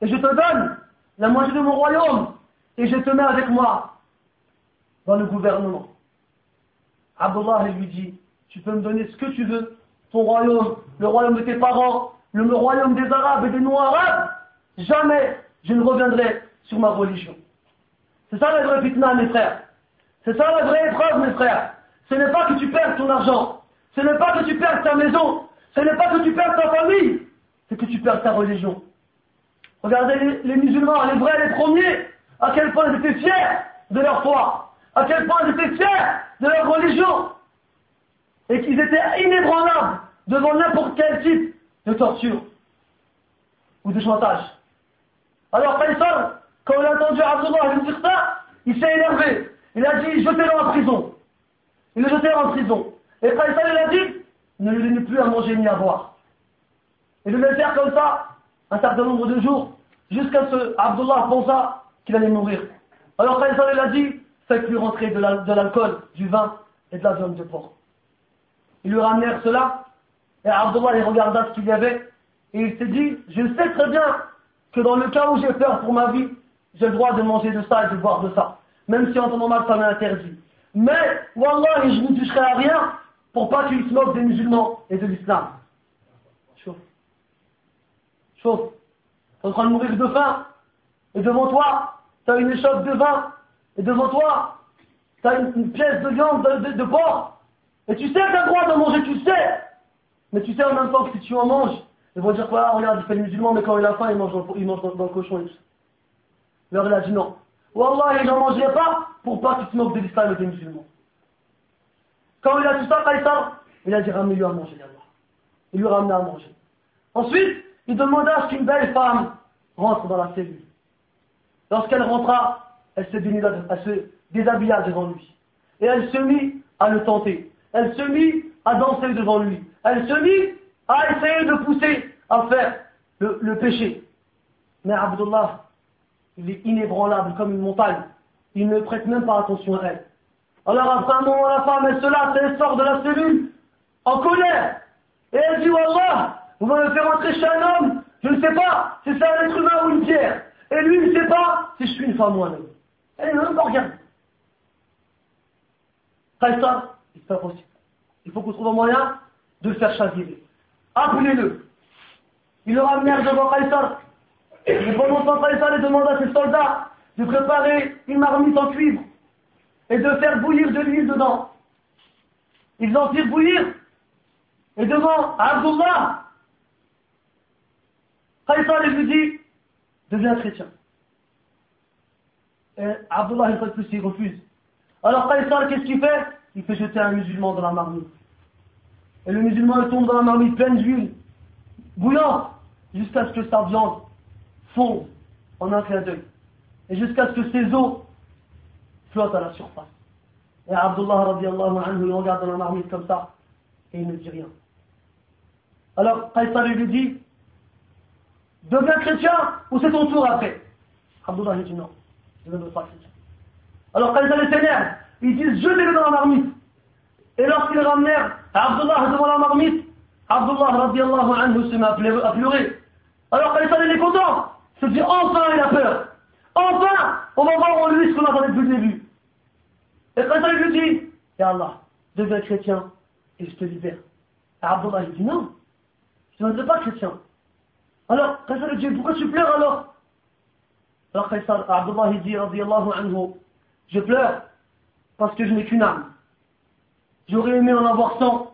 Et je te donne la moitié de mon royaume. Et je te mets avec moi dans le gouvernement. Abdullah lui dit, tu peux me donner ce que tu veux, ton royaume, le royaume de tes parents, le royaume des Arabes et des non-Arabes, jamais je ne reviendrai sur ma religion. C'est ça la vraie fitna, mes frères. C'est ça la vraie épreuve, mes frères. Ce n'est pas que tu perds ton argent. Ce n'est pas que tu perds ta maison. Ce n'est pas que tu perds ta famille. C'est que tu perds ta religion. Regardez les, musulmans, les vrais, les premiers, à quel point ils étaient fiers de leur foi. À quel point ils étaient fiers de leur religion. Et qu'ils étaient inébranlables devant n'importe quel type de torture ou de chantage. Alors Faisal, quand il a entendu Abdullah il s'est énervé. Il a dit, jetez-le en prison. Il le jeté en prison. Et Faisal, il a dit, ne lui donnez plus à manger ni à boire. Et de le faire comme ça, un certain nombre de jours, jusqu'à ce Abdullah pensa qu'il allait mourir. Alors Faisal, il a dit, faites-lui rentrer de l'alcool, du vin et de la viande de porc. Ils lui ramenèrent cela, et Abdullah, il regarda ce qu'il y avait, et il s'est dit, je sais très bien que dans le cas où j'ai peur pour ma vie, j'ai le droit de manger de ça et de boire de ça. Même si en temps normal, ça m'est interdit. Mais, Wallah, je ne toucherai à rien pour pas qu'ils se moquent des musulmans et de l'islam. Chauffe. Chauffe. Tu es en train de mourir de faim. Et devant toi, tu as une échoppe de vin. Et devant toi, tu as une, pièce de viande de, porc. Et tu sais que tu as le droit de manger, tu sais. Mais tu sais en même temps que si tu en manges, ils vont dire quoi, ah, regarde, il fait le musulman, mais quand il a faim, il mange dans, dans, le cochon et tout. Alors il a dit non. Wallah, n'en mangeait pas pour pas qu'il se moque de l'islam et des musulmans. Quand il a tout ça, il a dit ramène-lui à manger d'abord. Il lui ramena à manger. Ensuite, il demanda à ce qu'une belle femme rentre dans la cellule. Lorsqu'elle rentra, elle se, elle se déshabilla devant lui. Et elle se mit à le tenter. Elle se mit à danser devant lui. Elle se mit à essayer de pousser à faire le, péché. Mais Abdullah, il est inébranlable comme une montagne. Il ne prête même pas attention à elle. Alors après un moment, la femme, elle se lasse, elle sort de la cellule, en colère. Et elle dit, Wallah, vous m'avez fait rentrer chez un homme, je ne sais pas si c'est un être humain ou une pierre. Et lui, il ne sait pas si je suis une femme ou un homme. Elle ne même pas regardé. ça, c'est pas possible. Il faut qu'on trouve un moyen de le faire chavirer. Appelez-le. Il le ramenèrent devant Qaïsar. Et pendant ce temps, demande à ses soldats de préparer une marmite en cuivre et de faire bouillir de l'huile dedans. Ils en firent bouillir. Et devant Abdullah, Qaïsar lui dit Deviens chrétien. Et Abdullah, une il refuse. Alors Qaïsar, qu'est-ce qu'il fait? Il fait jeter un musulman dans la marmite. Et le musulman tombe dans la marmite pleine d'huile, bouillante, jusqu'à ce que sa viande fonde en un clin d'œil. et jusqu'à ce que ses os flottent à la surface. Et Abdullah radiallahu anhu, il regarde dans la marmite comme ça, et il ne dit rien. Alors, Qaisar lui dit, deviens chrétien, ou c'est ton tour après Abdullah dit non, je ne veux pas chrétien. Alors Qaisar est s'énerve, ils disent, jetez-le dans la marmite. Et lorsqu'ils ramenèrent Abdullah devant la marmite, Abdullah radiallahu anhu se met à pleurer. Alors Qaisar il est content, se dit, enfin il a peur. Enfin, on va voir en lui ce qu'on attendait depuis le début. Et Qaisar lui dit, Ya Allah, deviens chrétien et je te libère. Et Abdullah il dit non, je ne veux pas chrétien. Alors, Qaisar lui dit, pourquoi tu pleures alors? Alors Qaisar, Abdullah il dit, anhu, je pleure parce que je n'ai qu'une âme. J'aurais aimé en avoir 100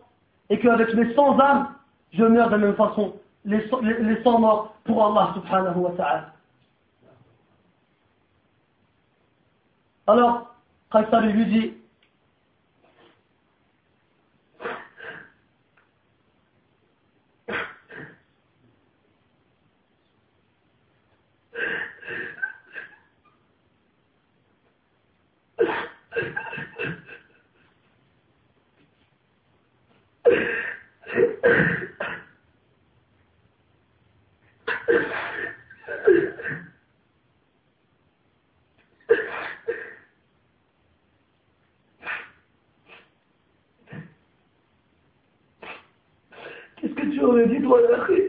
et qu'avec mes 100 âmes, je meurs de la même façon, les 100 morts pour Allah subhanahu wa ta'ala. Alors, Qaisar lui dit, aurais dit, toi, Yahri.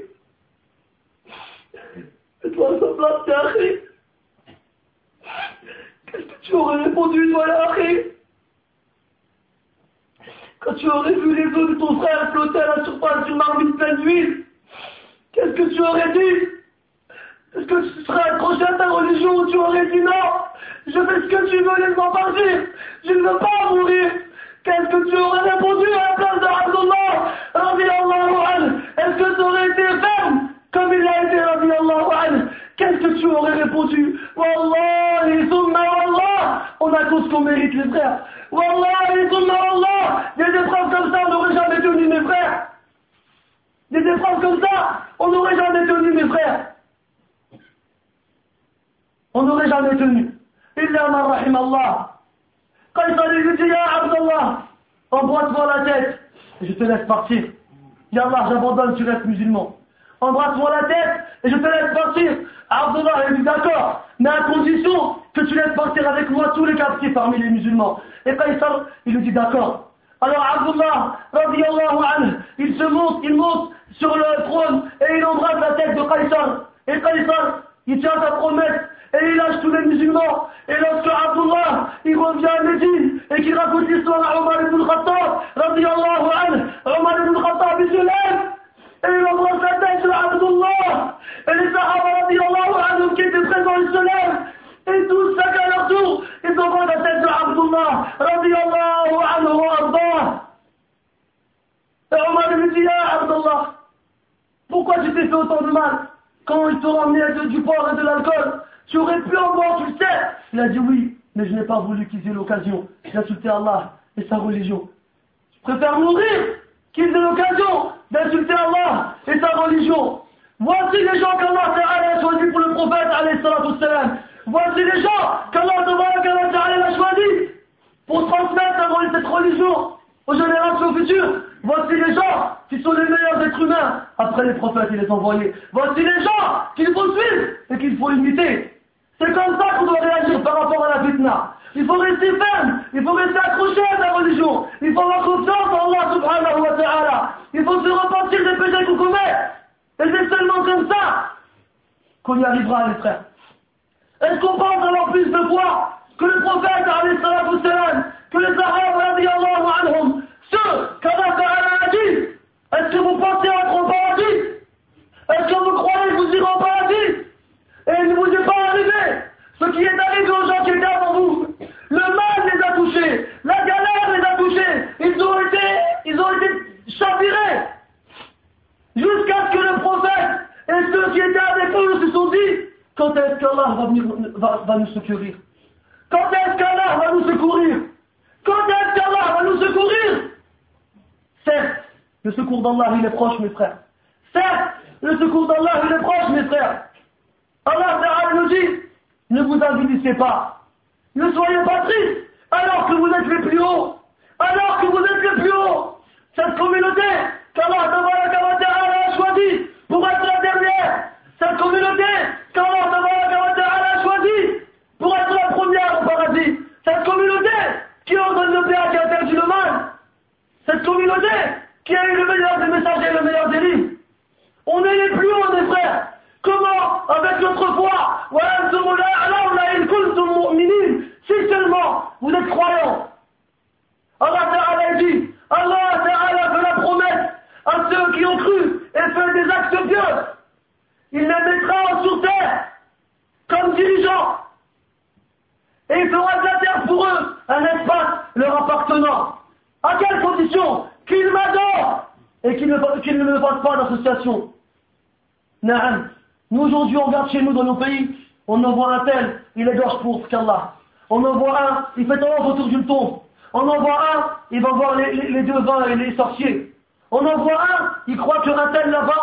Mets-toi à sa place, Yahri. Qu'est-ce que tu aurais répondu, toi, Quand tu aurais vu les os de ton frère flotter à la surface d'une marmite pleine d'huile, qu'est-ce que tu aurais dit? Est-ce que tu serais accroché à ta religion ou tu aurais dit non? Je fais ce que tu veux, laisse-moi partir. Je ne veux pas mourir Qu'est-ce que tu aurais répondu à la place de Abdullah Est-ce que tu aurais été ferme comme il a été Allah Qu'est-ce que tu aurais répondu? Wallahi, summa Allah On a tout ce qu'on mérite les frères. Wallahi, summa Allah Des épreuves comme ça, on n'aurait jamais tenu mes frères. Des épreuves comme ça, on n'aurait jamais tenu mes frères. On n'aurait jamais tenu. Illa Allah. Quand il lui dit, Ya Abdallah, embrasse-moi la tête, et je te laisse partir. Ya Allah, j'abandonne, tu restes musulman. Embrasse-moi la tête, et je te laisse partir. Abdullah, il dit, d'accord, mais à condition que tu laisses partir avec moi tous les captifs parmi les musulmans. Et Qaisar, il lui dit, d'accord. Alors Abdullah, anhu, il se monte, il monte sur le trône, et il embrasse la tête de Qaisar. Et Qaisar, il tient sa promesse, et il lâche tous les musulmans. Et lorsque Abdullah, il revient à Médine et qu'il raconte l'histoire à Omar ibn Khattab, radiallahu anhu, Omar ibn Khattab, il se lève et il embrasse la tête de Abdullah. Et les Sahaba, radiallahu anhu, qui étaient présents, ils se lèvent. Et tous, chacun à leur tour, ils embrassent la tête de Abdullah, radiallahu anhu, arda. Et Omar lui dit, ah Abdullah, pourquoi tu t'es fait autant de mal quand ils t'ont ramené du porc et de l'alcool? Tu aurais pu en voir, le sais. Il a dit oui, mais je n'ai pas voulu qu'ils aient l'occasion d'insulter Allah et sa religion. Je préfère mourir qu'ils aient l'occasion d'insulter Allah et sa religion. Voici les gens qu'Allah a choisi pour le prophète, Voici les gens qu'Allah a choisi pour transmettre cette religion aux générations futures. Voici les gens qui sont les meilleurs êtres humains après les prophètes et les envoyés. Voici les gens qu'il faut suivre et qu'il faut imiter. C'est comme ça qu'on doit réagir par rapport à la fitna. Il faut rester ferme, il faut rester accroché à sa religion, il faut avoir confiance en Allah subhanahu wa ta'ala, il faut se repentir des péchés qu'on commet. Et c'est seulement comme ça qu'on y arrivera, les frères. Est-ce qu'on pense avoir plus de foi que le prophète, que les Sahaba, ceux qu'Allah a dit Est-ce que vous pensez être au paradis? Est-ce que vous croyez que vous irez au paradis? Et il ne vous est pas arrivé. Ce qui est arrivé aux gens qui étaient avant vous. Le mal les a touchés, la galère les a touchés, ils ont été, ils. Jusqu'à ce que le prophète et ceux qui étaient avec eux se sont dit, quand est-ce qu'Allah va, va, nous secourir? Quand est-ce qu'Allah va nous secourir? Quand est-ce qu'Allah va nous secourir? Certes, le secours d'Allah il est proche mes frères. Certes, le secours d'Allah il est proche mes frères. Allah Ta'ala nous dit Ne vous avilissez pas. Ne soyez pas tristes alors que vous êtes les plus hauts. Alors que vous êtes les plus hauts. Cette communauté qu'Allah a choisie pour être la dernière. Cette communauté qu'Allah a choisie pour être la première au paradis. Cette communauté qui ordonne le bien, qui interdit le mal. Cette communauté qui a eu le meilleur des messagers et le meilleur des livres. On est les plus hauts des frères. Comment Avec notre foi. Si seulement vous êtes croyants. Allah Ta'ala dit, Allah Ta'ala fait la promesse à ceux qui ont cru et fait des actes pieux. Il les mettra sur terre comme dirigeants. Et il fera de la terre pour eux un espace leur appartenant. À quelle condition Qu'ils m'adorent et qu'ils ne, ne me fassent pas d'association. Nous aujourd'hui on regarde chez nous dans nos pays, on envoie un tel, il est gorge pour qu'Allah. On envoie un, il fait tendance autour d'une tombe. On envoie un, il va voir les, devins et les sorciers. On envoie un, il croit qu'un tel là-bas,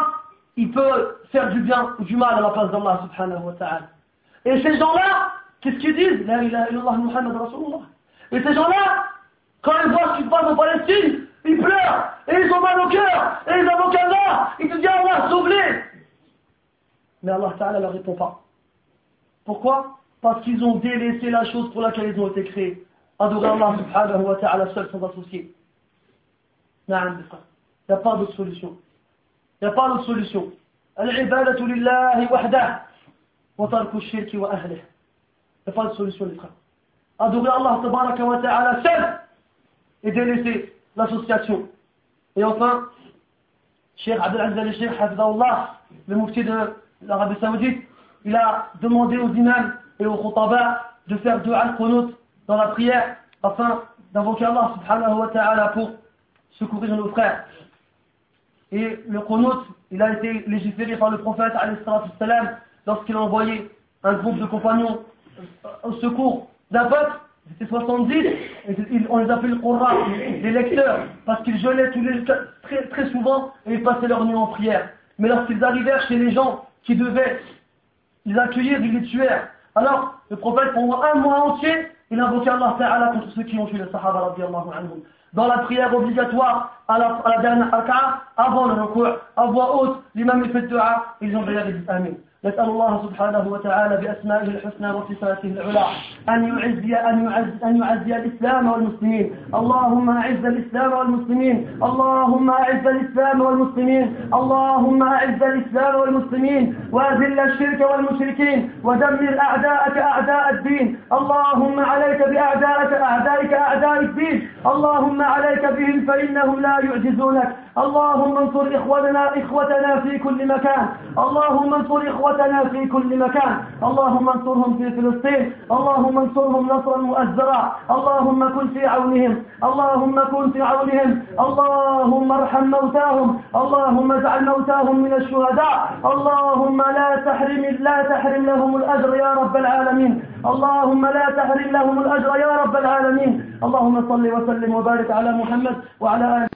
il peut faire du bien ou du mal à la place d'Allah subhanahu wa ta'ala. Et ces gens-là, qu'est-ce qu'ils disent? La ilaha. Et ces gens-là, quand ils voient ce qui se passe en Palestine, ils pleurent, et ils ont mal au cœur, et ils invoquent Allah, ils disent Allah, sauve-les. Mais Allah Ta'ala ne leur répond pas. Pourquoi? Parce qu'ils ont délaissé la chose pour laquelle ils ont été créés. Adorer Allah subhanahu wa ta'ala seul sans associer. Il n'y a pas d'autre solution. Il n'y a pas d'autre solution. Al-ibadatu lillahi wahdah. Wa tarku shirki wa ahlih. Il n'y a pas de solution les frères. Adorer Allah tabaraka wa ta'ala seul et délaisser l'association. Et enfin, Cheikh Abdelaziz al-Sheikh, le mufti de l'Arabie Saoudite, il a demandé aux imams et aux khutaba de faire deux al-qunut dans la prière afin d'invoquer Allah subhanahu wa ta'ala pour secourir nos frères. Et le qunut, il a été légiféré par le prophète lorsqu'il a envoyé un groupe de compagnons au secours d'un peuple, c'était 70, et on les appelait le Qurra, les lecteurs, parce qu'ils jeûnaient tous les, très, très souvent et ils passaient leur nuit en prière. Mais lorsqu'ils arrivèrent chez les gens qui devaient les accueillir, ils les tuèrent. Alors, le prophète, pendant un mois entier, il invoquait Allah Ta'ala contre ceux qui ont tué les Sahaba. Dans la prière obligatoire, à la, dernière raka'a, avant le recours, à voix haute, l'imam fait dua, ils ont prié, ils disent Amen. نسأل الله سبحانه وتعالى بأسمائه الحسنى وصفاته العلى أن يعزي أن يعز أن يعزي الإسلام والمسلمين. اللهم أعز الإسلام والمسلمين. اللهم أعز الإسلام والمسلمين. اللهم أعز الإسلام والمسلمين. وأذل الشرك والمشركين. ودمر أعداءك أعداء الدين. اللهم عليك بأعدائك أعدائك أعداء الدين. اللهم عليك بهم فإنهم لا يعجزونك. اللهم انصر إخوتنا إخوتنا في كل مكان. اللهم انصر إخوتنا في كل مكان. اللهم انصرهم في فلسطين. اللهم انصرهم نصرا مؤزرا. اللهم كن في عونهم. اللهم كن في عونهم. اللهم ارحم موتاهم. اللهم اجعل موتاهم من الشهداء. اللهم لا تحرم لا تحرم لهم الأجر يا رب العالمين. اللهم لا تحرم لهم الأجر يا رب العالمين. اللهم صل وسلم وبارك على محمد وعلى آله